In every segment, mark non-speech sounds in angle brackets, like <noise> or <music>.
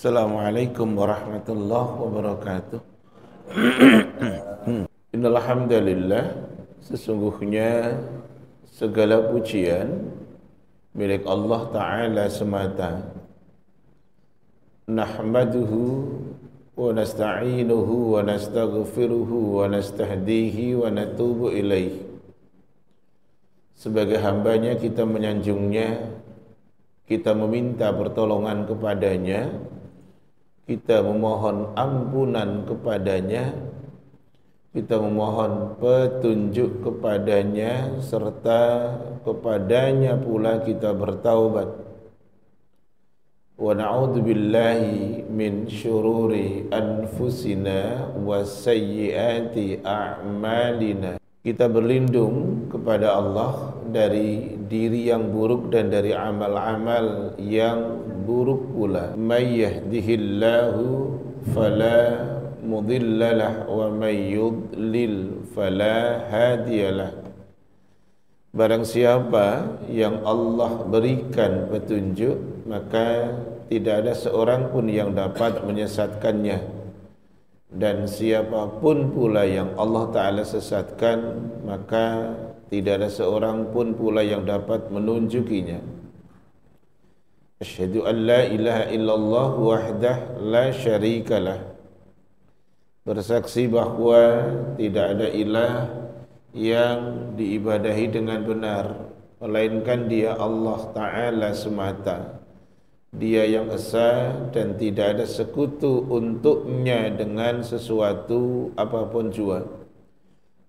Assalamualaikum warahmatullahi wabarakatuh. <clears throat> Innalhamdulillah sesungguhnya segala pujian milik Allah Ta'ala semata. Nahmaduhu wa nasta'inuhu wa nastaghfiruhu wa nastahdihi wa natubu ilaih. Sebagai hambanya kita menyanjungnya, kita meminta pertolongan kepadanya, kita memohon ampunan kepadanya, kita memohon petunjuk kepadanya serta kepadanya pula kita bertaubat. Wa na'udzu billahi min syururi anfusina wa sayyiati a'malina. Kita berlindung kepada Allah dari diri yang buruk dan dari amal-amal yang buruk pula. May yahdihillahu fala mudhillalah wa may yudlil fala hadiyalah. Barang siapa yang Allah berikan petunjuk maka tidak ada seorang pun yang dapat menyesatkannya dan siapa pun pula yang Allah Ta'ala sesatkan maka tidak ada seorang pun pula yang dapat menunjukinya Asyhadu an la ilaha illallah wahdah la syarikalah Bersaksi bahawa tidak ada ilah yang diibadahi dengan benar melainkan dia Allah Ta'ala semata. Dia yang esa dan tidak ada sekutu untuknya dengan sesuatu apa pun jua.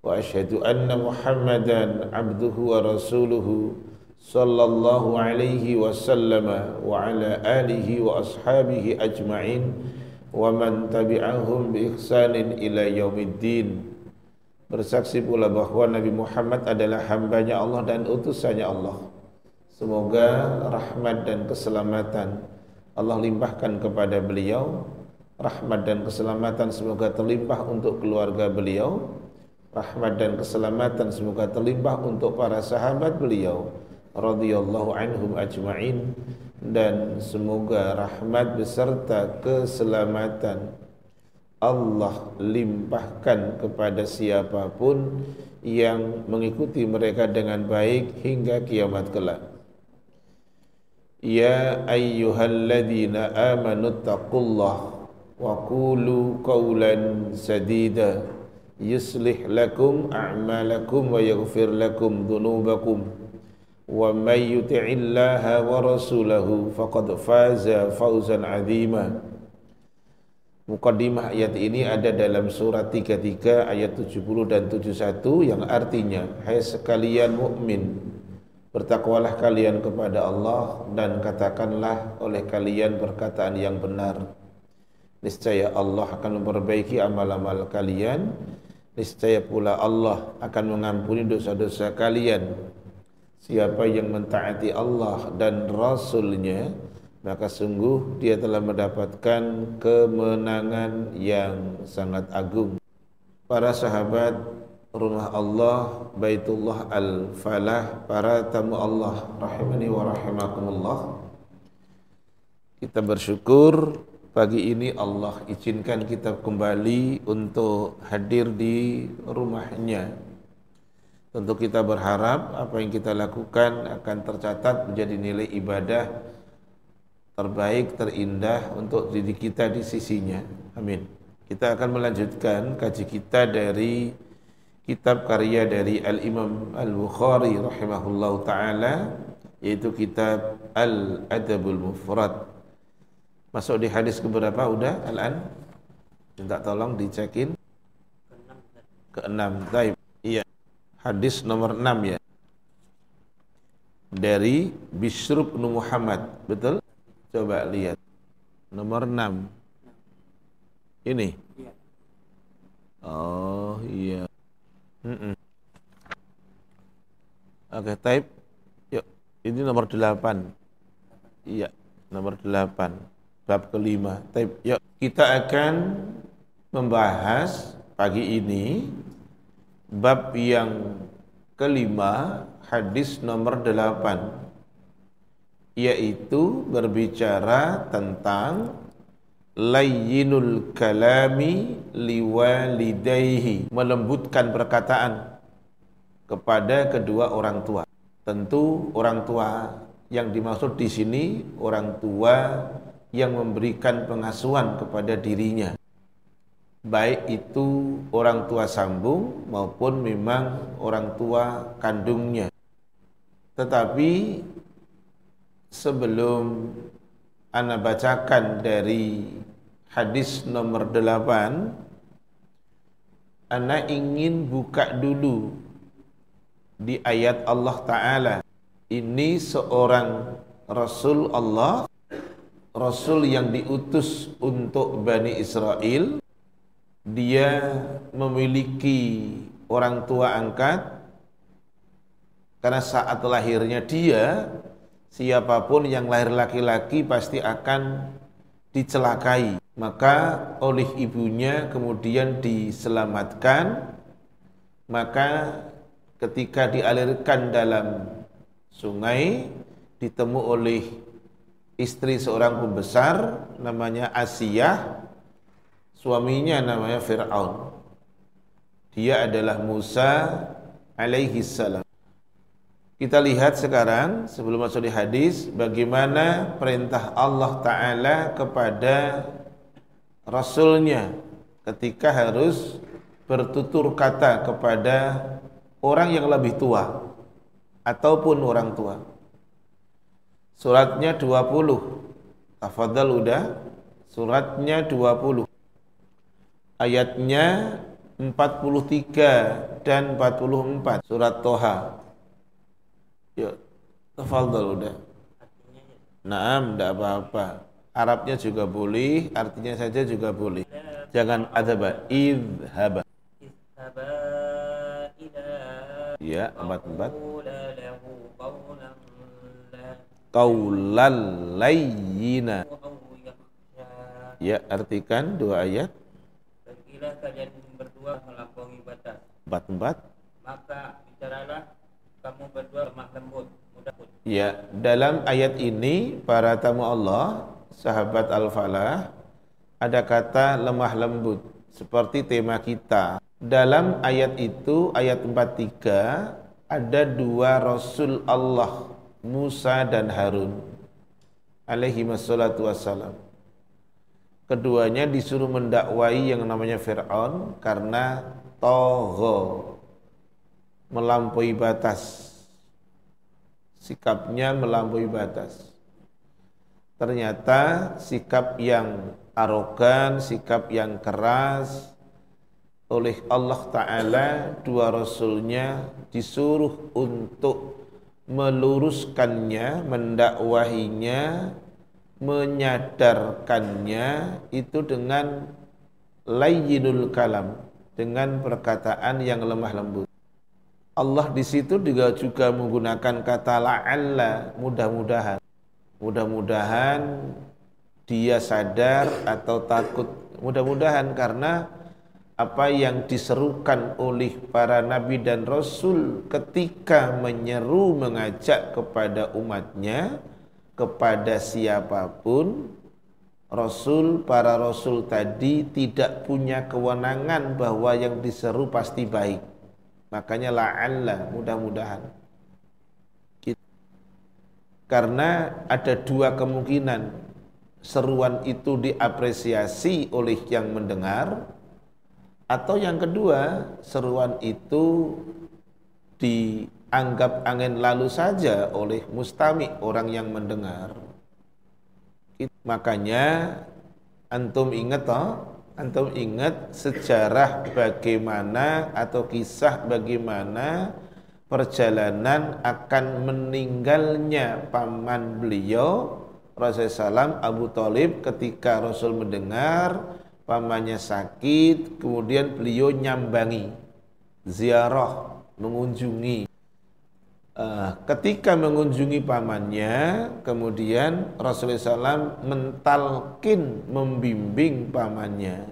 Wa asyhadu anna Muhammadan abduhu wa rasuluhu sallallahu alaihi wasallam wa ala alihi wa ashabihi ajma'in wa man tabi'ahum bi ihsanin ila yaumiddin. Bersaksi pula bahawa Nabi Muhammad adalah hambanya Allah dan utusannya Allah. Semoga rahmat dan keselamatan Allah limpahkan kepada beliau Rahmat dan keselamatan semoga terlimpah untuk keluarga beliau Rahmat dan keselamatan semoga terlimpah untuk para sahabat beliau radhiyallahu anhum ajma'in. Dan semoga rahmat beserta keselamatan Allah limpahkan kepada siapa pun yang mengikuti mereka dengan baik hingga kiamat kelak. Ya ayyuhalladzina amanu taqullah wa qulu qawlan sadida. Yuslih lakum a'malakum wa yaghfir lakum dhunubakum. ومن يطع الله ورسوله فقد فاز فوزا عظيما Mukaddimah ayat ini ada dalam surat 33 ayat 70 dan 71 yang artinya Hai sekalian mukmin Bertakwalah kalian kepada Allah dan katakanlah oleh kalian perkataan yang benar. Niscaya Allah akan memperbaiki amal-amal kalian. Niscaya pula Allah akan mengampuni dosa-dosa kalian. Siapa yang mentaati Allah dan Rasulnya, maka sungguh dia telah mendapatkan kemenangan yang sangat agung. Para sahabat rumah Allah Baitullah Al-Falah para tamu Allah rahimani wa rahimakumullah kita bersyukur pagi ini Allah izinkan kita kembali untuk hadir di rumahnya tentu kita berharap apa yang kita lakukan akan tercatat menjadi nilai ibadah terbaik, terindah untuk diri kita di sisinya. Amin. Kita akan melanjutkan kaji kita dari kitab karya dari Al-Imam Al-Bukhari rahimahullahu taala yaitu kitab Al-Adabul Mufrad. Masuk di hadis ke berapa udah Al-an? Minta tolong dicekin. Ke-6. Baik. Iya. Hadis nomor 6 ya. Dari Bishr bin Muhammad. Betul? Coba lihat. Nomor 6. Ini. Oh iya. Mm -mm. Oke, okay, type. Yuk, ini nomor 8. Iya, nomor 8. Bab kelima. Type. Yuk, kita akan membahas pagi ini bab yang kelima, hadis nomor 8 yaitu berbicara tentang layyinul kalami liwalidayhi melembutkan perkataan kepada kedua orang tua. Tentu orang tua yang dimaksud di sini orang tua yang memberikan pengasuhan kepada dirinya. Baik itu orang tua sambung maupun memang orang tua kandungnya. Tetapi sebelum Anda bacakan dari hadis nomor 8 Anda ingin buka dulu di ayat Allah Ta'ala ini seorang Rasul Allah Rasul yang diutus untuk Bani Israel dia memiliki orang tua angkat. Karena saat lahirnya dia siapa pun yang lahir laki-laki pasti akan dicelakai. Maka oleh ibunya kemudian diselamatkan. Maka ketika dialirkan dalam sungai ditemu oleh istri seorang pembesar namanya Asiyah suaminya namanya Fir'aun dia adalah Musa alaihi salam kita lihat sekarang sebelum masuk di hadis bagaimana perintah Allah Ta'ala kepada Rasulnya ketika harus bertutur kata kepada orang yang lebih tua ataupun orang tua. Suratnya 20. Tafadhal udah. Suratnya 20. Ayatnya 43 dan 44 surat Toha. Yuk, tafadhal udah. Naam, tidak apa-apa. Arabnya juga boleh, artinya saja juga boleh. Jangan adaba, idhaba. Ya, empat empat. Qaulal layyina. Ya, artikan dua ayat. Bila kalian berdua melampaui batas. Empat empat. Maka bicaralah kamu berdua lemah lembut, mudah pun. Ya, dalam ayat ini para tamu Allah, sahabat Al-Falah, ada kata lemah lembut seperti tema kita dalam ayat itu, ayat 43, ada dua Rasul Allah, Musa dan Harun, alaihi wassalatu wassalam. Keduanya disuruh mendakwai yang namanya Fir'aun karena toho, melampaui batas. Sikapnya melampaui batas. Ternyata sikap yang arogan, sikap yang keras, oleh Allah Ta'ala dua Rasulnya disuruh untuk meluruskannya, mendakwahinya, menyadarkannya itu dengan layyinul kalam, dengan perkataan yang lemah lembut. Allah di situ juga juga menggunakan kata la'alla, mudah-mudahan. Mudah-mudahan dia sadar atau takut. Mudah-mudahan karena apa yang diserukan oleh para nabi dan rasul ketika menyeru mengajak kepada umatnya kepada siapa pun rasul para rasul tadi tidak punya kewenangan bahwa yang diseru pasti baik. Makanya la'alla mudah-mudahan. Karena ada dua kemungkinan. Seruan itu diapresiasi oleh yang mendengar atau yang kedua, seruan itu dianggap angin lalu saja oleh mustami orang yang mendengar. Makanya antum ingat toh, antum ingat sejarah bagaimana atau kisah bagaimana perjalanan akan meninggalnya paman beliau Rasulullah SAW Abu Talib ketika Rasul mendengar pamannya sakit, kemudian beliau nyambangi, ziarah, mengunjungi. Uh, ketika mengunjungi pamannya, kemudian Rasulullah SAW mentalkin, membimbing pamannya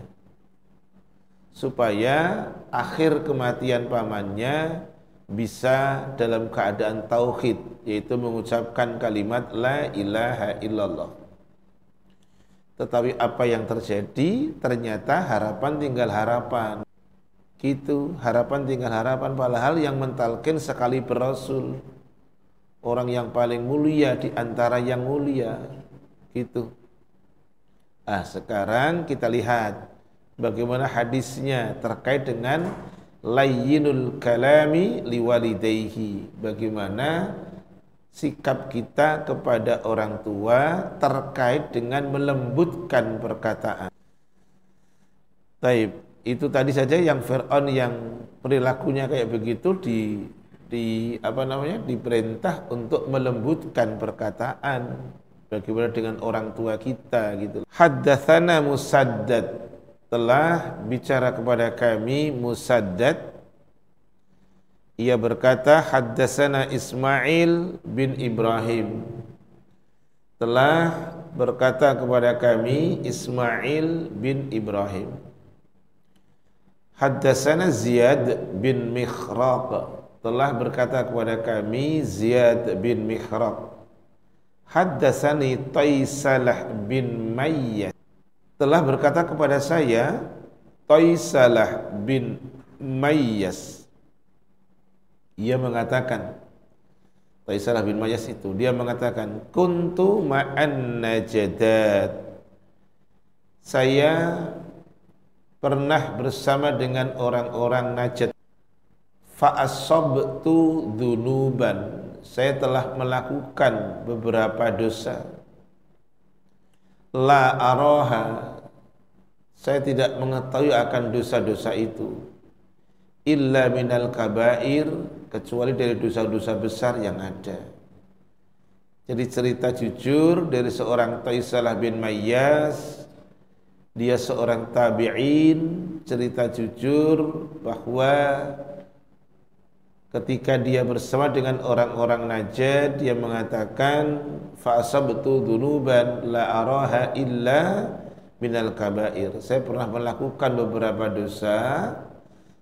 supaya akhir kematian pamannya bisa dalam keadaan tauhid yaitu mengucapkan kalimat la ilaha illallah Tetapi apa yang terjadi ternyata harapan tinggal harapan. Gitu, harapan tinggal harapan padahal yang mentalkin sekali berasul. Orang yang paling mulia di antara yang mulia. Gitu. Ah, sekarang kita lihat bagaimana hadisnya terkait dengan layyinul kalami liwalidayhi. Bagaimana sikap kita kepada orang tua terkait dengan melembutkan perkataan. Taib, itu tadi saja yang Fir'aun yang perilakunya kayak begitu di di apa namanya diperintah untuk melembutkan perkataan. Bagaimana dengan orang tua kita gitu. Haddatsana Musaddad. Telah bicara kepada kami Musaddad. Ia berkata haddatsana Ismail bin Ibrahim. Telah berkata kepada kami Ismail bin Ibrahim haddatsana Ziyad bin Mikhraq telah berkata kepada kami Ziyad bin Mikhraq haddatsani Taisalah bin Mayyah. Telah berkata kepada saya Taisalah bin Mayyas ia mengatakan Taisalah bin Mayyas itu dia mengatakan kuntu ma'an najadat. Saya pernah bersama dengan orang-orang najat. Fa'asabtu dunuban saya telah melakukan beberapa dosa. La aroha. Saya tidak mengetahui akan dosa-dosa itu. Illa minal kabair kecuali dari dosa-dosa besar yang ada. Jadi cerita jujur dari seorang Taisalah bin Mayyas dia seorang tabi'in cerita jujur bahwa ketika dia bersama dengan orang-orang Najd dia mengatakan fa asabtu dunuban la araha illa minal kabair. Saya pernah melakukan beberapa dosa.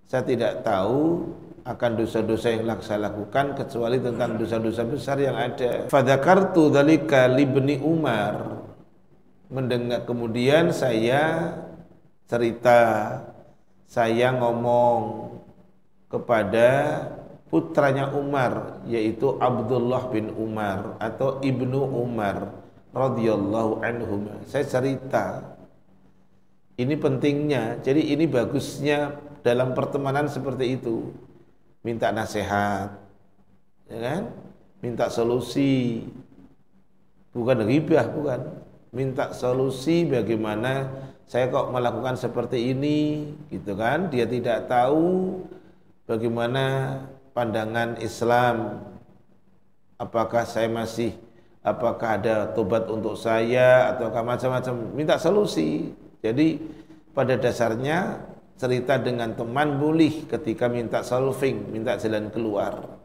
Saya tidak tahu akan dosa-dosa yang saya lakukan kecuali tentang dosa-dosa besar yang ada. Fadzakartu dzalika libni Umar mendengar kemudian saya cerita saya ngomong kepada putranya Umar yaitu Abdullah bin Umar atau Ibnu Umar radhiyallahu anhu. Saya cerita ini pentingnya. Jadi ini bagusnya dalam pertemanan seperti itu. Minta nasihat. Ya kan? Minta solusi. Bukan ribah, bukan. Minta solusi bagaimana saya kok melakukan seperti ini, gitu kan? Dia tidak tahu bagaimana pandangan Islam. Apakah saya masih apakah ada tobat untuk saya ataukah macam-macam. Minta solusi. Jadi pada dasarnya cerita dengan teman boleh ketika minta solving minta jalan keluar.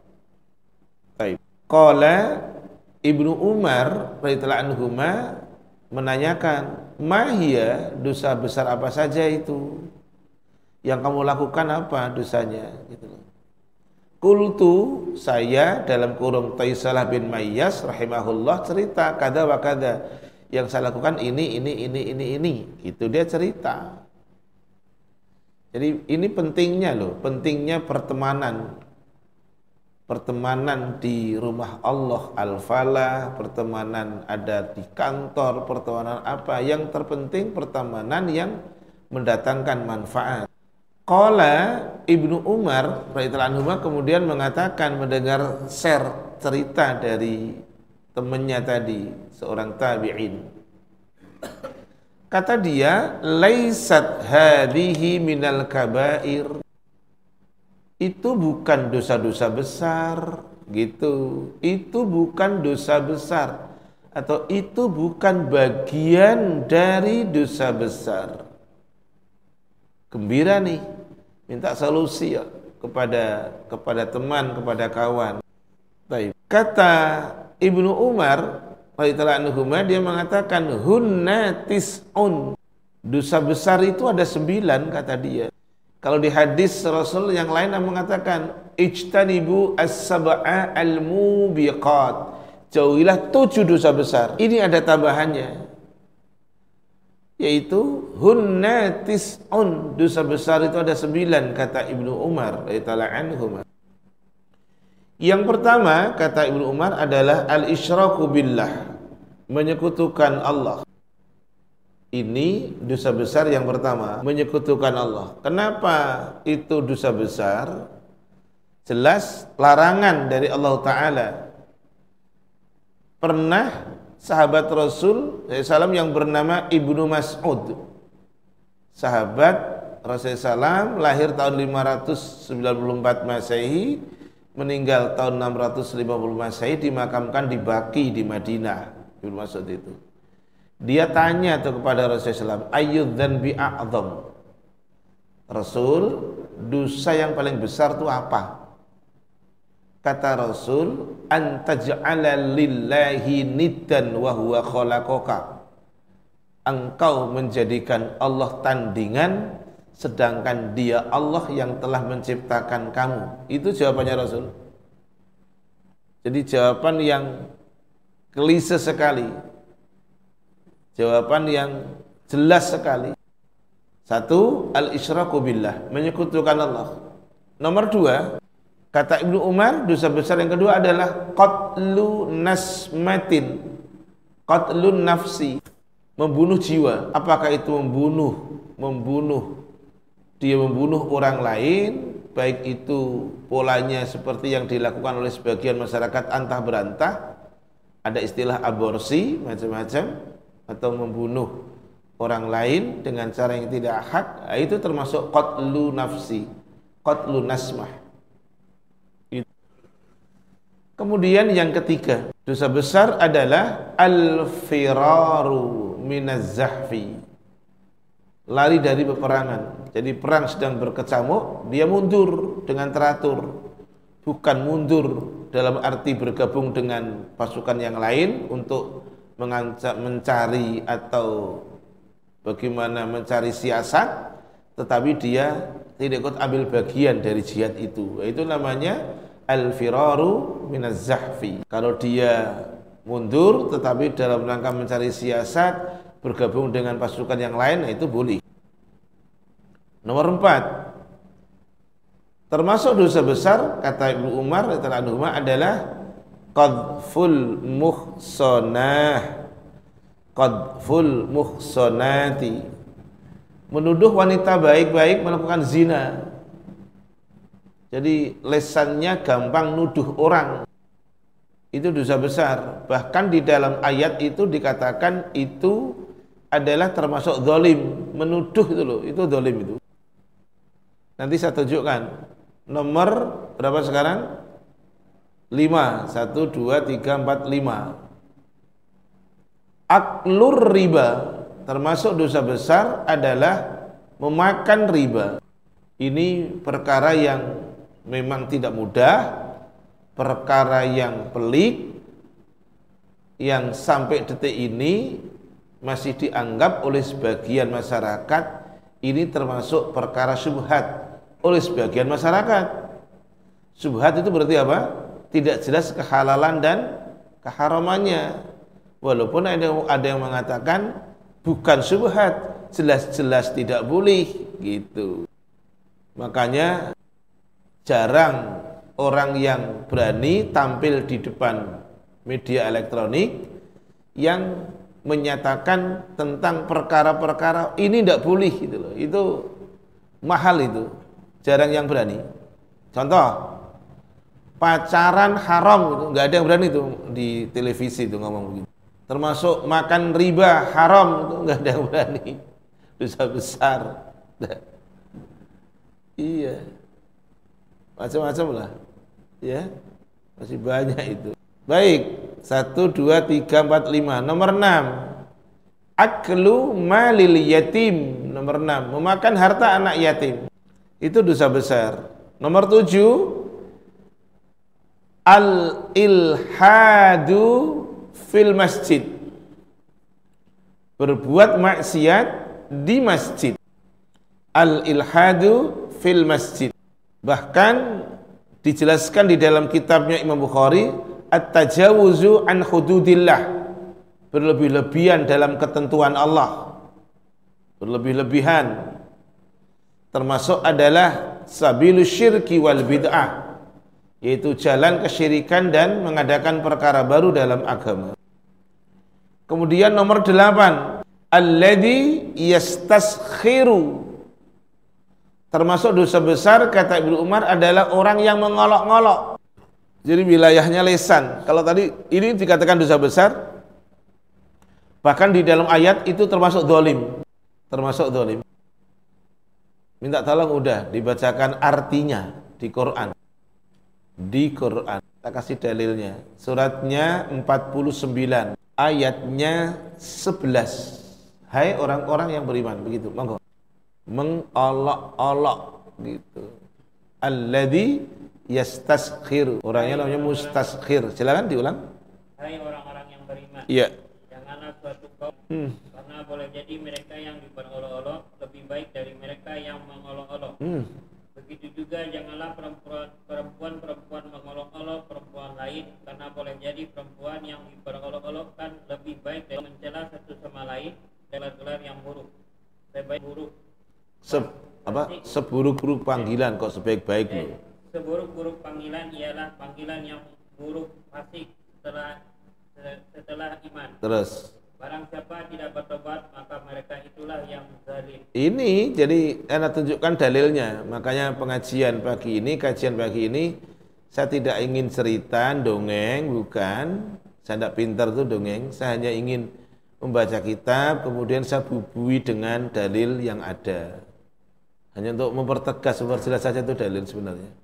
Baik. Ibnu Umar radhiyallahu anhu menanyakan mahia dosa besar apa saja itu? Yang kamu lakukan apa dosanya? Gitu Kultu saya dalam kurung Taisalah bin Mayyas rahimahullah cerita kada wa kada. Yang saya lakukan ini ini ini ini ini. Itu dia cerita. Jadi ini pentingnya loh, pentingnya pertemanan. Pertemanan di rumah Allah Al-Falah, pertemanan ada di kantor, pertemanan apa? Yang terpenting pertemanan yang mendatangkan manfaat. Qala Ibnu Umar radhiyallahu kemudian mengatakan mendengar share cerita dari temannya tadi seorang tabi'in. Kata dia, "Laisat hadhihi minal kabair." Itu bukan dosa-dosa besar, gitu. Itu bukan dosa besar. Atau itu bukan bagian dari dosa besar. Gembira nih minta solusi ya kepada kepada teman kepada kawan. Baik. kata Ibnu Umar dia mengatakan hunna tis'un. Dosa besar itu ada sembilan kata dia kalau di hadis Rasul yang lain yang mengatakan ijtanibu as-sab'a al-mubiqat. Jauhilah tujuh dosa besar. Ini ada tambahannya. Yaitu hunna tis'un dosa besar itu ada sembilan kata Ibnu Umar radhiyallahu anhu. Yang pertama kata Ibnu Umar adalah al-isyraku billah menyekutukan Allah ini dosa besar yang pertama menyekutukan Allah kenapa itu dosa besar jelas larangan dari Allah taala pernah sahabat Rasul SAW yang bernama Ibnu Mas'ud. Sahabat Rasul SAW lahir tahun 594 Masehi, meninggal tahun 650 Masehi, dimakamkan di Baki di Madinah. Ibnu Mas'ud itu. Dia tanya tuh kepada Rasul SAW, Ayyud dan bi'a'adham. Rasul, dosa yang paling besar itu apa? kata Rasul antaj'ala lillahi niddan wa huwa khalaqaka engkau menjadikan Allah tandingan sedangkan dia Allah yang telah menciptakan kamu itu jawabannya Rasul jadi jawaban yang kelise sekali jawaban yang jelas sekali satu al-isyraku billah menyekutukan Allah nomor dua Kata Ibnu Umar, dosa besar yang kedua adalah qatlu nasmatin. Qatlu nafsi. Membunuh jiwa. Apakah itu membunuh? Membunuh. Dia membunuh orang lain, baik itu polanya seperti yang dilakukan oleh sebagian masyarakat antah berantah, ada istilah aborsi macam-macam atau membunuh orang lain dengan cara yang tidak hak, itu termasuk qatlu nafsi, qatlu nasmah. Kemudian yang ketiga, dosa besar adalah al-firaru minaz. Lari dari peperangan. Jadi perang sedang berkecamuk, dia mundur dengan teratur. Bukan mundur dalam arti bergabung dengan pasukan yang lain untuk mencari atau bagaimana mencari siasat, tetapi dia tidak ikut ambil bagian dari jihad itu. Itu namanya al-firaru minaz zahfi. Kalau dia mundur tetapi dalam rangka mencari siasat bergabung dengan pasukan yang lain nah itu boleh. Nomor empat termasuk dosa besar kata Ibnu Umar adalah qadful muhsanah qadful muhsanati menuduh wanita baik-baik melakukan zina jadi lesannya gampang nuduh orang. Itu dosa besar. Bahkan di dalam ayat itu dikatakan itu adalah termasuk dolim. Menuduh itu loh, itu dolim itu. Nanti saya tunjukkan. Nomor berapa sekarang? 5. 1, 2, 3, 4, 5. Aklur riba termasuk dosa besar adalah memakan riba. Ini perkara yang memang tidak mudah, perkara yang pelik yang sampai detik ini masih dianggap oleh sebagian masyarakat ini termasuk perkara subhat oleh sebagian masyarakat. Subhat itu berarti apa? Tidak jelas kehalalan dan keharamannya. Walaupun ada ada yang mengatakan bukan subhat, jelas-jelas tidak boleh gitu. Makanya jarang orang yang berani tampil di depan media elektronik yang menyatakan tentang perkara-perkara ini tidak boleh gitu loh. Itu mahal itu. Jarang yang berani. Contoh pacaran haram itu nggak ada yang berani itu di televisi itu ngomong begitu. Termasuk makan riba haram itu nggak ada yang berani. Dosa besar. iya. Macam-macam lah. Ya masih banyak itu. Baik. Satu dua tiga empat lima. Nomor enam. Aklu malil yatim. Nomor enam. Memakan harta anak yatim. Itu dosa besar. Nomor tujuh al ilhadu fil masjid. Berbuat maksiat di masjid. Al ilhadu fil masjid. Bahkan dijelaskan di dalam kitabnya Imam Bukhari at-tajawuzu an hududillah. Berlebih-lebihan dalam ketentuan Allah. Berlebih-lebihan. Termasuk adalah sabilus syirki wal bid'ah yaitu jalan kesyirikan dan mengadakan perkara baru dalam agama. Kemudian nomor delapan, alladhi yastaskhiru. Termasuk dosa besar kata Ibnu Umar adalah orang yang mengolok-ngolok. Jadi wilayahnya lesan. Kalau tadi ini dikatakan dosa besar, bahkan di dalam ayat itu termasuk dolim. Termasuk dolim. Minta tolong udah dibacakan artinya di Quran. Di Quran. Kita kasih dalilnya. Suratnya 49, ayatnya 11. Hai orang-orang yang beriman, begitu. Monggo. Mengolok-olok gitu. Alladzi yastaskhir. Orangnya namanya mustaskhir. Silakan diulang. Hai orang-orang yang beriman. Iya. Janganlah suatu kaum Hmm. karena boleh jadi mereka yang diperolok-olok lebih baik dari mereka yang mengolok-olok. Hmm. Begitu juga janganlah perempuan perempuan-perempuan mengolok-olok perempuan lain karena boleh jadi perempuan yang diperolok-olokkan lebih baik dari mencela satu sama lain gelar-gelar yang buruk. Sebaik buruk. Se apa seburuk-buruk panggilan kok sebaik-baik loh. seburuk-buruk panggilan ialah panggilan yang buruk fasik setelah setelah iman. Terus Barang siapa tidak bertobat maka mereka itulah yang zalim. ini jadi anda tunjukkan dalilnya. Makanya pengajian pagi ini, kajian pagi ini saya tidak ingin cerita dongeng, bukan. Saya tidak pintar tuh dongeng. Saya hanya ingin membaca kitab, kemudian saya bubui dengan dalil yang ada. Hanya untuk mempertegas, memperjelas saja itu dalil sebenarnya.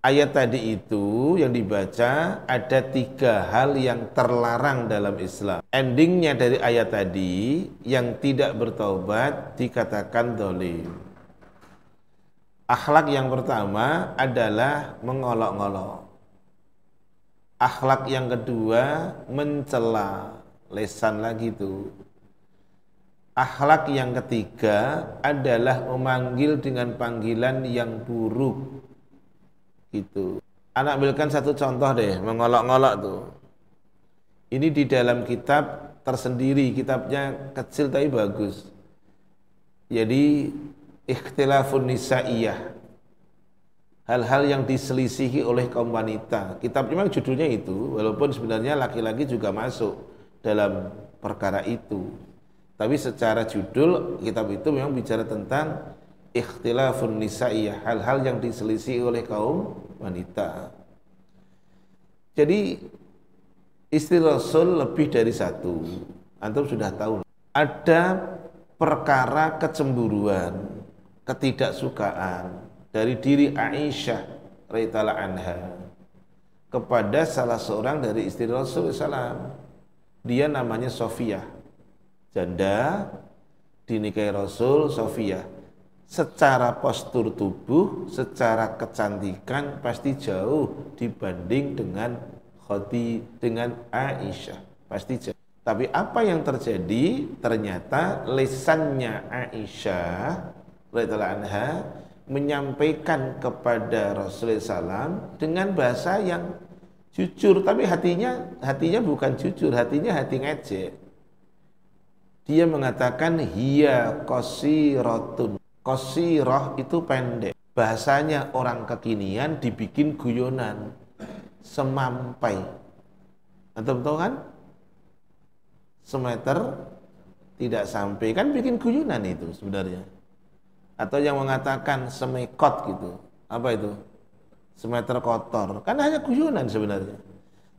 Ayat tadi itu yang dibaca ada tiga hal yang terlarang dalam Islam. Endingnya dari ayat tadi yang tidak bertaubat dikatakan dolim. Akhlak yang pertama adalah mengolok-ngolok. Akhlak yang kedua mencela, lesan lagi itu. Akhlak yang ketiga adalah memanggil dengan panggilan yang buruk. Gitu. Anak ambilkan satu contoh deh, mengolok-ngolok tuh. Ini di dalam kitab tersendiri, kitabnya kecil tapi bagus. Jadi ikhtilafun nisaiyah. Hal-hal yang diselisihi oleh kaum wanita. Kitab memang judulnya itu, walaupun sebenarnya laki-laki juga masuk dalam perkara itu. Tapi secara judul kitab itu memang bicara tentang ikhtilafun nisaiyah, hal-hal yang diselisih oleh kaum wanita. Jadi istri Rasul lebih dari satu. Antum sudah tahu. Ada perkara kecemburuan, ketidaksukaan dari diri Aisyah radhiyallahu anha kepada salah seorang dari istri Rasul SAW. Dia namanya Sofia, janda dinikahi Rasul Sofia secara postur tubuh, secara kecantikan pasti jauh dibanding dengan Khoti dengan Aisyah. Pasti jauh. Tapi apa yang terjadi? Ternyata lesannya Aisyah radhiyallahu anha menyampaikan kepada Rasulullah SAW dengan bahasa yang jujur, tapi hatinya hatinya bukan jujur, hatinya hati ngejek. Dia mengatakan hiya qasiratun Qasirah itu pendek. Bahasanya orang kekinian dibikin guyonan. Semampai. Antum tahu kan? Semeter tidak sampai kan bikin guyonan itu sebenarnya. Atau yang mengatakan semekot gitu. Apa itu? Semeter kotor. Kan hanya guyonan sebenarnya.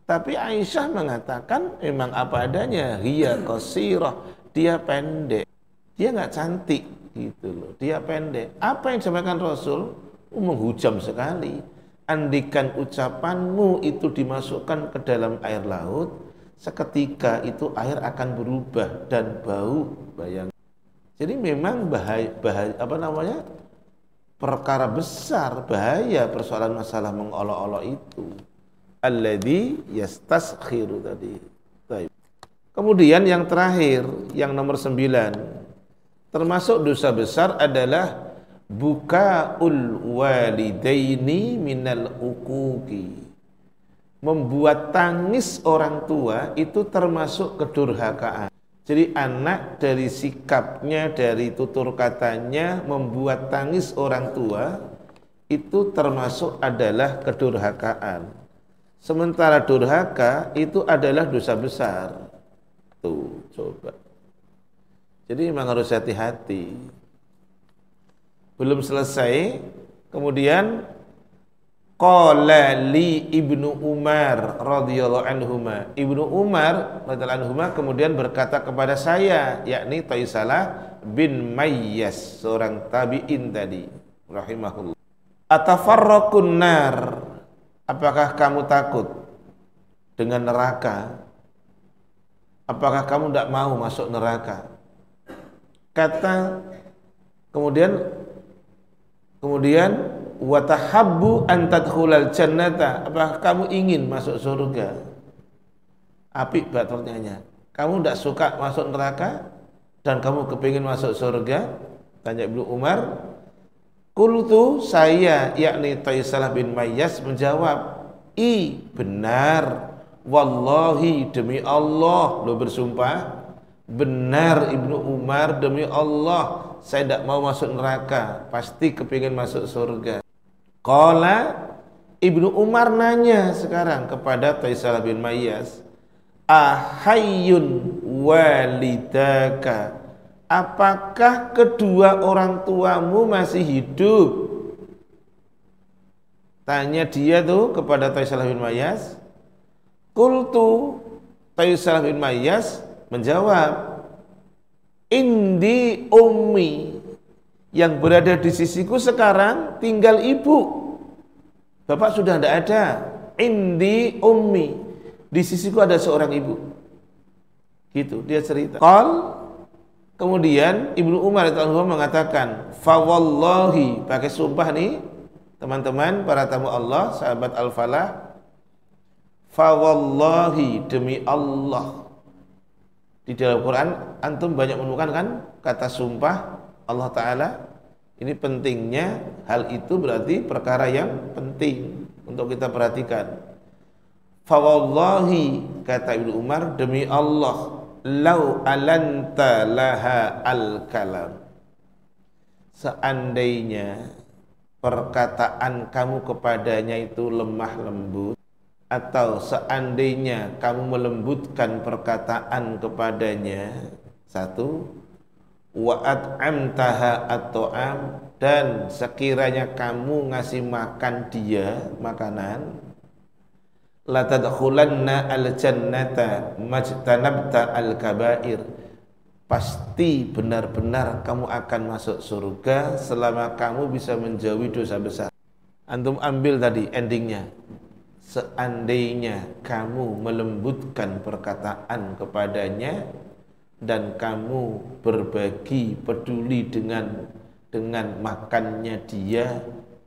Tapi Aisyah mengatakan memang apa adanya. Hiya qasirah. Dia pendek. Dia nggak cantik gitu loh. Dia pendek. Apa yang disampaikan Rasul? Oh, menghujam sekali. Andikan ucapanmu itu dimasukkan ke dalam air laut, seketika itu air akan berubah dan bau bayang. Jadi memang bahaya, bahaya apa namanya? perkara besar bahaya persoalan masalah mengolok-olok itu. Alladhi yastaskhiru tadi. Kemudian yang terakhir, yang nomor sembilan, termasuk dosa besar adalah bukaul walidaini minal uquqi membuat tangis orang tua itu termasuk kedurhakaan Jadi anak dari sikapnya, dari tutur katanya membuat tangis orang tua itu termasuk adalah kedurhakaan. Sementara durhaka itu adalah dosa besar. Tuh, coba. Jadi memang harus hati-hati. Belum selesai, kemudian Qala li Ibnu Umar radhiyallahu anhuma. Ibnu Umar radhiyallahu anhuma kemudian berkata kepada saya yakni Taisalah bin Mayyas seorang tabi'in tadi rahimahullah. Atafarraqun nar? Apakah kamu takut dengan neraka? Apakah kamu tidak mau masuk neraka? Kata kemudian kemudian watahabbu antadkhulal jannata. Apakah kamu ingin masuk surga? Api pertanyaannya kamu tidak suka masuk neraka? Dan kamu kepingin masuk surga? Tanya Ibnu Umar. Kultu saya yakni Taisalah bin Mayyas menjawab i benar. Wallahi demi Allah. Lo bersumpah benar Ibnu Umar demi Allah saya tidak mau masuk neraka pasti kepingin masuk surga Qala Ibnu Umar nanya sekarang kepada Taisal bin Mayyas, "Ahayyun walidaka?" Apakah kedua orang tuamu masih hidup? Tanya dia tuh kepada Taisal bin Mayyas. Kultu Taisal bin Mayyas menjawab, "Indi ummi." yang berada di sisiku sekarang tinggal ibu. Bapak sudah tidak ada. Indi ummi. Di sisiku ada seorang ibu. Gitu, dia cerita. Qal kemudian Ibnu Umar itu mengatakan, "Fawallahi," pakai sumpah nih, teman-teman para tamu Allah, sahabat Al-Falah. Fawallahi demi Allah. Di dalam Quran antum banyak menemukan kan kata sumpah Allah Ta'ala ini pentingnya hal itu berarti perkara yang penting untuk kita perhatikan. Fawallahi kata Ibnu Umar demi Allah lau alanta laha al kalam seandainya perkataan kamu kepadanya itu lemah lembut atau seandainya kamu melembutkan perkataan kepadanya satu wa at'amtaha at-ta'am dan sekiranya kamu ngasih makan dia makanan la tadkhulanna al-jannata majtanabta al-kabair. Pasti benar-benar kamu akan masuk surga selama kamu bisa menjauhi dosa besar. Antum ambil tadi endingnya seandainya kamu melembutkan perkataan kepadanya dan kamu berbagi peduli dengan dengan makannya dia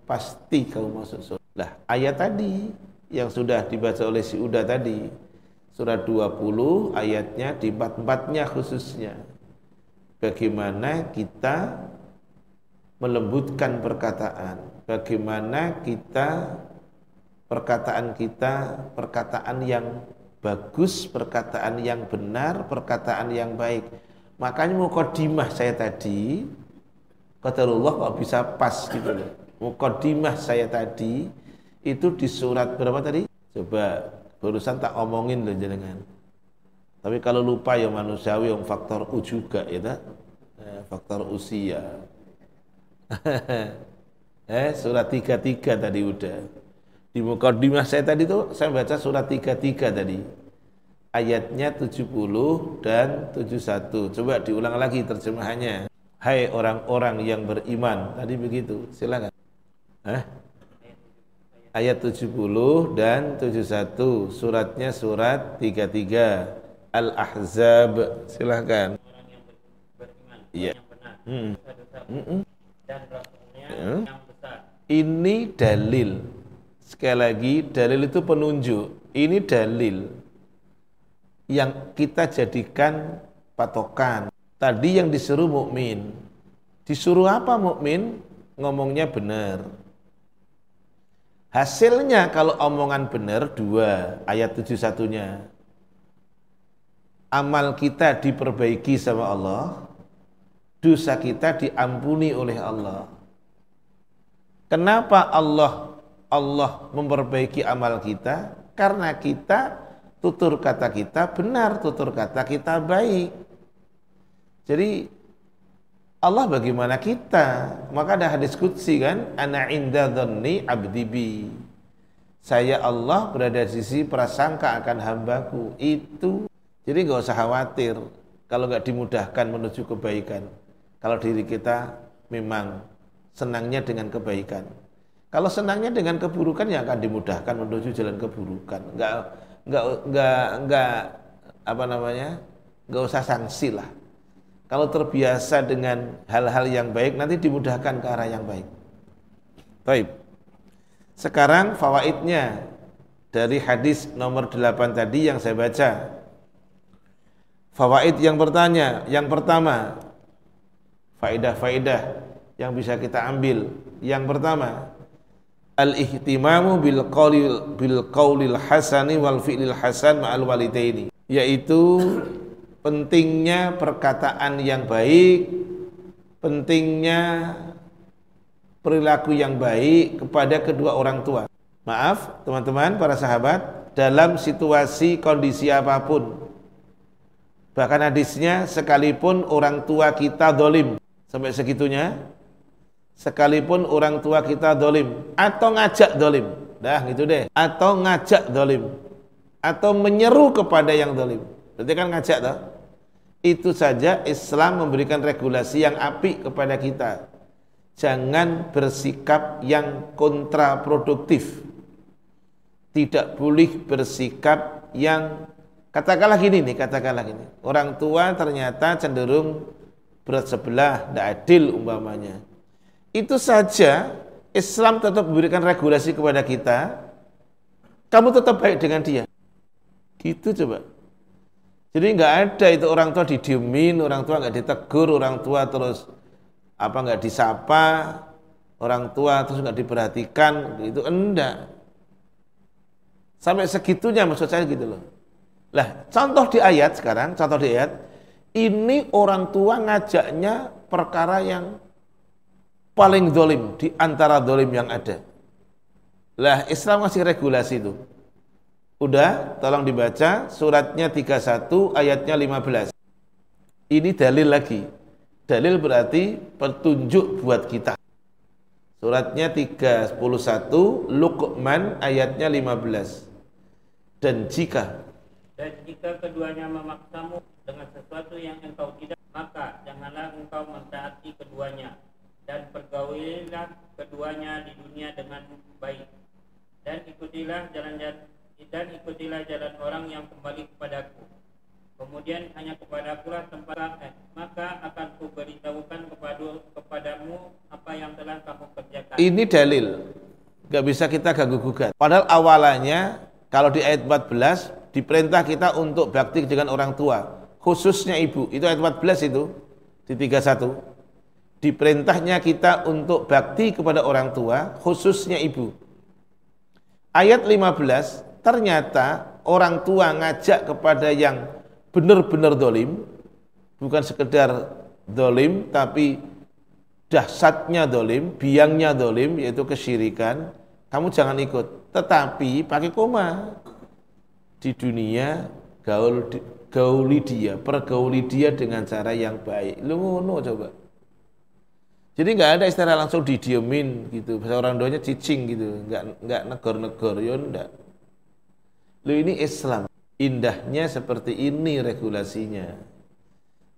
pasti kamu masuk surga. Lah ayat tadi yang sudah dibaca oleh si Uda tadi surat 20 ayatnya di empat-empatnya khususnya bagaimana kita melembutkan perkataan bagaimana kita perkataan kita perkataan yang bagus, perkataan yang benar, perkataan yang baik. Makanya mukodimah saya tadi, kata Allah kok bisa pas gitu loh. Mukodimah saya tadi itu di surat berapa tadi? Coba barusan tak omongin loh jenengan. Tapi kalau lupa ya manusiawi yang faktor U juga ya tak? Eh, faktor usia. <laughs> eh surat 33 tadi udah. Di mukadimah saya tadi tuh saya baca surat 33 tadi. Ayatnya 70 dan 71. Coba diulang lagi terjemahannya. Hai orang-orang yang beriman. Tadi begitu. Silakan. Eh? Ayat 70 dan 71. Suratnya surat 33. Al-Ahzab. Silakan. Iya. Hmm. Hmm. Hmm. Ini dalil Sekali lagi, dalil itu penunjuk. Ini dalil yang kita jadikan patokan. Tadi yang disuruh mukmin. Disuruh apa mukmin? Ngomongnya benar. Hasilnya kalau omongan benar dua ayat tujuh satunya. amal kita diperbaiki sama Allah, dosa kita diampuni oleh Allah. Kenapa Allah Allah memperbaiki amal kita? Karena kita tutur kata kita benar, tutur kata kita baik. Jadi Allah bagaimana kita? Maka ada hadis qudsi kan, ana inda dhanni abdi bi. Saya Allah berada di sisi prasangka akan hambaku. Itu jadi nggak usah khawatir kalau nggak dimudahkan menuju kebaikan. Kalau diri kita memang senangnya dengan kebaikan. Kalau senangnya dengan keburukan ya akan dimudahkan menuju jalan keburukan. Enggak enggak enggak enggak apa namanya? Enggak usah sanksi lah. Kalau terbiasa dengan hal-hal yang baik nanti dimudahkan ke arah yang baik. Baik. Sekarang fawaidnya dari hadis nomor 8 tadi yang saya baca. Fawaid yang bertanya, yang pertama, faidah-faidah yang bisa kita ambil. Yang pertama, al-ihtimamu bil qawlil bil qawlil hasani wal fi'lil hasan ma'al walidaini. Yaitu pentingnya perkataan yang baik pentingnya perilaku yang baik kepada kedua orang tua. Maaf teman-teman para sahabat dalam situasi kondisi apa pun. Bahkan hadisnya sekalipun orang tua kita dolim. Sampai segitunya sekalipun orang tua kita dolim atau ngajak dolim dah gitu deh. Atau ngajak dolim atau menyeru kepada yang dolim. Berarti kan ngajak toh? Itu saja Islam memberikan regulasi yang api kepada kita. Jangan bersikap yang kontraproduktif. Tidak boleh bersikap yang katakanlah gini nih katakanlah gini. Orang tua ternyata cenderung berat sebelah tidak adil umpamanya itu saja Islam tetap memberikan regulasi kepada kita. Kamu tetap baik dengan dia. Gitu coba. Jadi nggak ada itu orang tua didiemin orang tua nggak ditegur orang tua terus apa nggak disapa orang tua terus nggak diperhatikan itu enggak. Sampai segitunya maksud saya gitu loh. Lah contoh di ayat sekarang contoh di ayat ini orang tua ngajaknya perkara yang paling dolim di antara dolim yang ada. Lah Islam ngasih regulasi itu. Udah, tolong dibaca suratnya 31 ayatnya 15. Ini dalil lagi. Dalil berarti petunjuk buat kita. Suratnya 31 Luqman ayatnya 15. Dan jika dan jika keduanya memaksamu dengan sesuatu yang engkau tidak maka janganlah engkau mentaati keduanya dan pergaulilah keduanya di dunia dengan baik. Dan ikutilah jalan dan ikutilah jalan orang yang kembali kepadaku. Kemudian hanya kepadaku lah tempat eh, maka akan kuberitahukan kepada kepadamu apa yang telah kamu kerjakan. Ini dalil. Gak bisa kita ganggu gugat padahal awalnya kalau di ayat 14 diperintah kita untuk bakti dengan orang tua khususnya ibu. Itu ayat 14 itu di 31 diperintahnya kita untuk bakti kepada orang tua, khususnya ibu. Ayat 15, ternyata orang tua ngajak kepada yang benar-benar dolim, bukan sekedar dolim, tapi dahsyatnya dolim, biangnya dolim, yaitu kesyirikan, kamu jangan ikut. Tetapi pakai koma. Di dunia gaul gauli dia, pergauli dia dengan cara yang baik. Lu ngono coba. Jadi nggak ada istilah langsung didiemin gitu. Bahasa orang doanya cicing gitu. Nggak nggak negor-negor ya enggak. Lu ini Islam. Indahnya seperti ini regulasinya.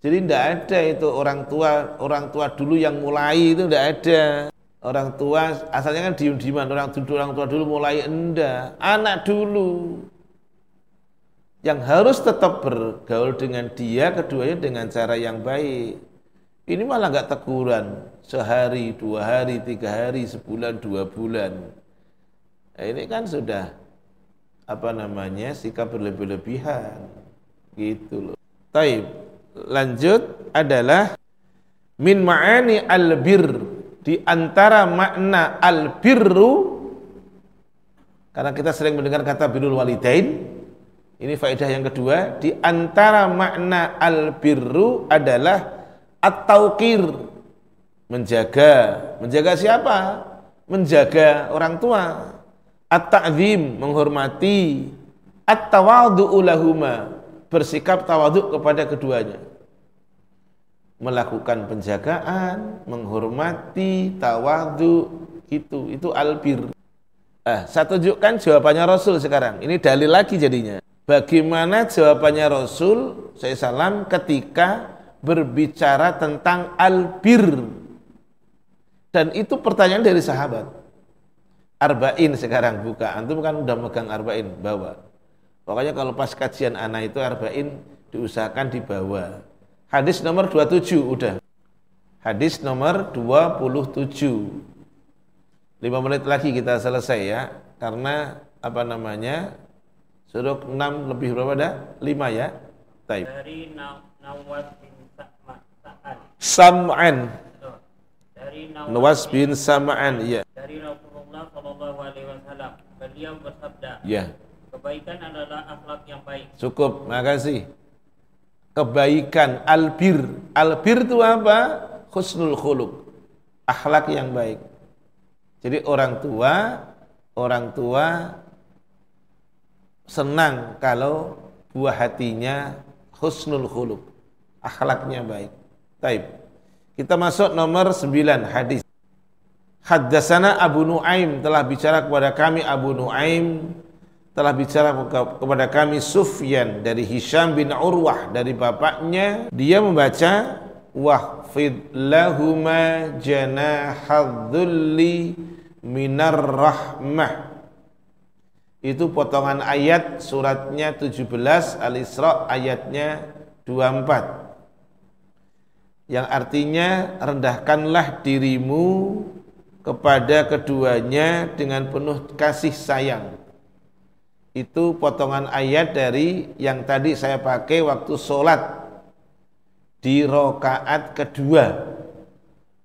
Jadi ndak ada itu orang tua orang tua dulu yang mulai itu ndak ada. Orang tua asalnya kan diem-dieman, orang dulu orang tua dulu mulai enggak. Anak dulu yang harus tetap bergaul dengan dia keduanya dengan cara yang baik. Ini malah nggak teguran sehari, dua hari, tiga hari, sebulan, dua bulan. Nah, ini kan sudah apa namanya sikap berlebih-lebihan gitu loh. Taib. Lanjut adalah min ma'ani albir di antara makna albirru karena kita sering mendengar kata birrul walidain Ini faedah yang kedua, di antara makna al-birru adalah at-tauqir. Menjaga. Menjaga siapa? Menjaga orang tua. At-ta'zim, menghormati. At-tawadhu'u lahuma, bersikap tawadhu kepada keduanya. Melakukan penjagaan, menghormati, tawadhu, itu itu albir. Ah, saya tunjukkan jawabannya Rasul sekarang. Ini dalil lagi jadinya. Bagaimana jawabannya Rasul SAW ketika berbicara tentang albir. Dan itu pertanyaan dari sahabat. Arba'in sekarang buka. Antum kan udah megang arba'in, bawa. Pokoknya kalau pas kajian anak itu arba'in diusahakan dibawa. Hadis nomor 27 udah. Hadis nomor 27. Lima menit lagi kita selesai ya. Karena apa namanya Suruh 6 lebih berapa dah? 5 ya? Taib. Dari Sam'an. Dari Nawas bin Sam'an, ya. Dari Rasulullah sallallahu alaihi wasallam. Beliau bersabda. Ya. Kebaikan adalah akhlak yang baik. Cukup, makasih. Kebaikan albir. Albir itu apa? Husnul khuluq. Akhlak yang baik. Jadi orang tua, orang tua senang kalau buah hatinya husnul khuluq, akhlaknya baik. Taib. Kita masuk nomor 9 hadis. Haddasana Abu Nuaim telah bicara kepada kami Abu Nuaim telah bicara kepada kami Sufyan dari Hisham bin Urwah dari bapaknya dia membaca wahfid lahuma janahadzulli minar rahmah itu potongan ayat suratnya 17 Al-Isra ayatnya 24 yang artinya rendahkanlah dirimu kepada keduanya dengan penuh kasih sayang itu potongan ayat dari yang tadi saya pakai waktu sholat di rokaat kedua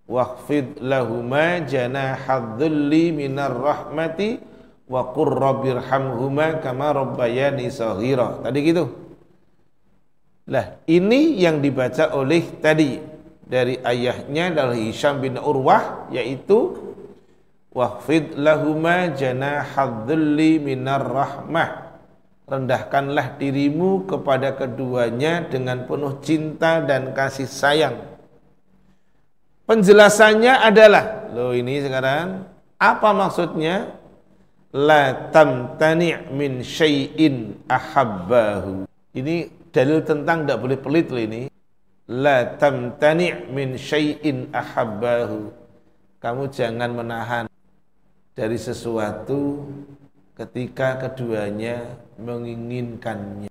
waqfid lahuma janahadzulli minar rahmati wa qur rabbirhamhuma kama rabbayani saghira. Tadi gitu. Lah, ini yang dibaca oleh tadi dari ayahnya dari Hisham bin Urwah yaitu wahfid lahuma janahadzulli minar rahmah. Rendahkanlah dirimu kepada keduanya dengan penuh cinta dan kasih sayang. Penjelasannya adalah, lo ini sekarang apa maksudnya? la tamtani' min syai'in ahabbahu. Ini dalil tentang tidak boleh pelit loh ini. La tamtani' min syai'in ahabbahu. Kamu jangan menahan dari sesuatu ketika keduanya menginginkannya.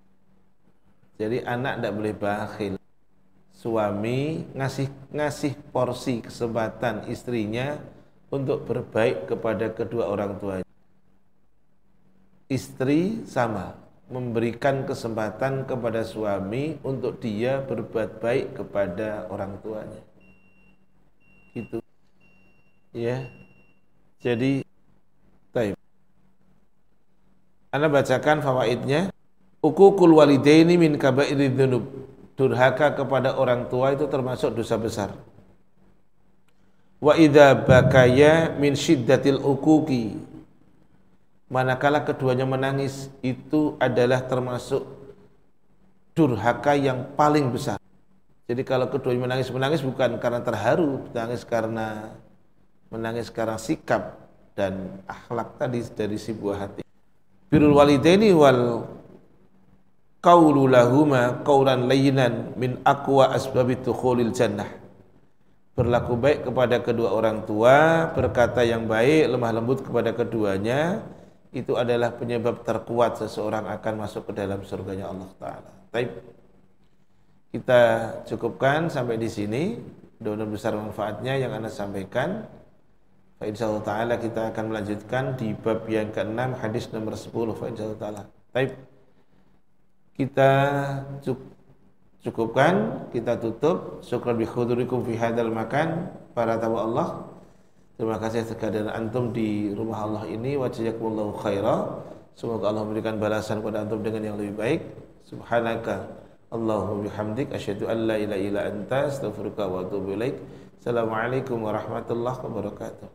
Jadi anak tidak boleh bakhil. Suami ngasih ngasih porsi kesempatan istrinya untuk berbaik kepada kedua orang tuanya istri sama memberikan kesempatan kepada suami untuk dia berbuat baik kepada orang tuanya. Gitu. Ya. Jadi taib. Anda bacakan fawaidnya. Ukukul walidaini min kabairi dzunub. Durhaka kepada orang tua itu termasuk dosa besar. Wa idza bakaya min syiddatil ukuki manakala keduanya menangis itu adalah termasuk durhaka yang paling besar. Jadi kalau keduanya menangis menangis bukan karena terharu, menangis karena menangis karena sikap dan akhlak tadi dari si buah hati. Birul walidaini wal qaulu lahuma qaulan layyinan min aqwa asbabit dukhulil jannah. Berlaku baik kepada kedua orang tua, berkata yang baik, lemah lembut kepada keduanya, itu adalah penyebab terkuat seseorang akan masuk ke dalam surganya Allah Ta'ala. Baik. Kita cukupkan sampai di sini. Doa besar manfaatnya yang Anda sampaikan. Allah Ta'ala kita akan melanjutkan di bab yang ke-6 hadis nomor 10. Allah Ta'ala. Baik. Kita cukupkan, kita tutup. Syukran bi khudurikum fi hadal makan. Para tamu Allah. Terima kasih sekalian antum di rumah Allah ini wa jazakumullahu khaira. Semoga Allah memberikan balasan kepada antum dengan yang lebih baik. Subhanaka Allahumma bihamdik asyhadu an la ilaha illa anta astaghfiruka wa atubu ilaik. Assalamualaikum warahmatullahi wabarakatuh.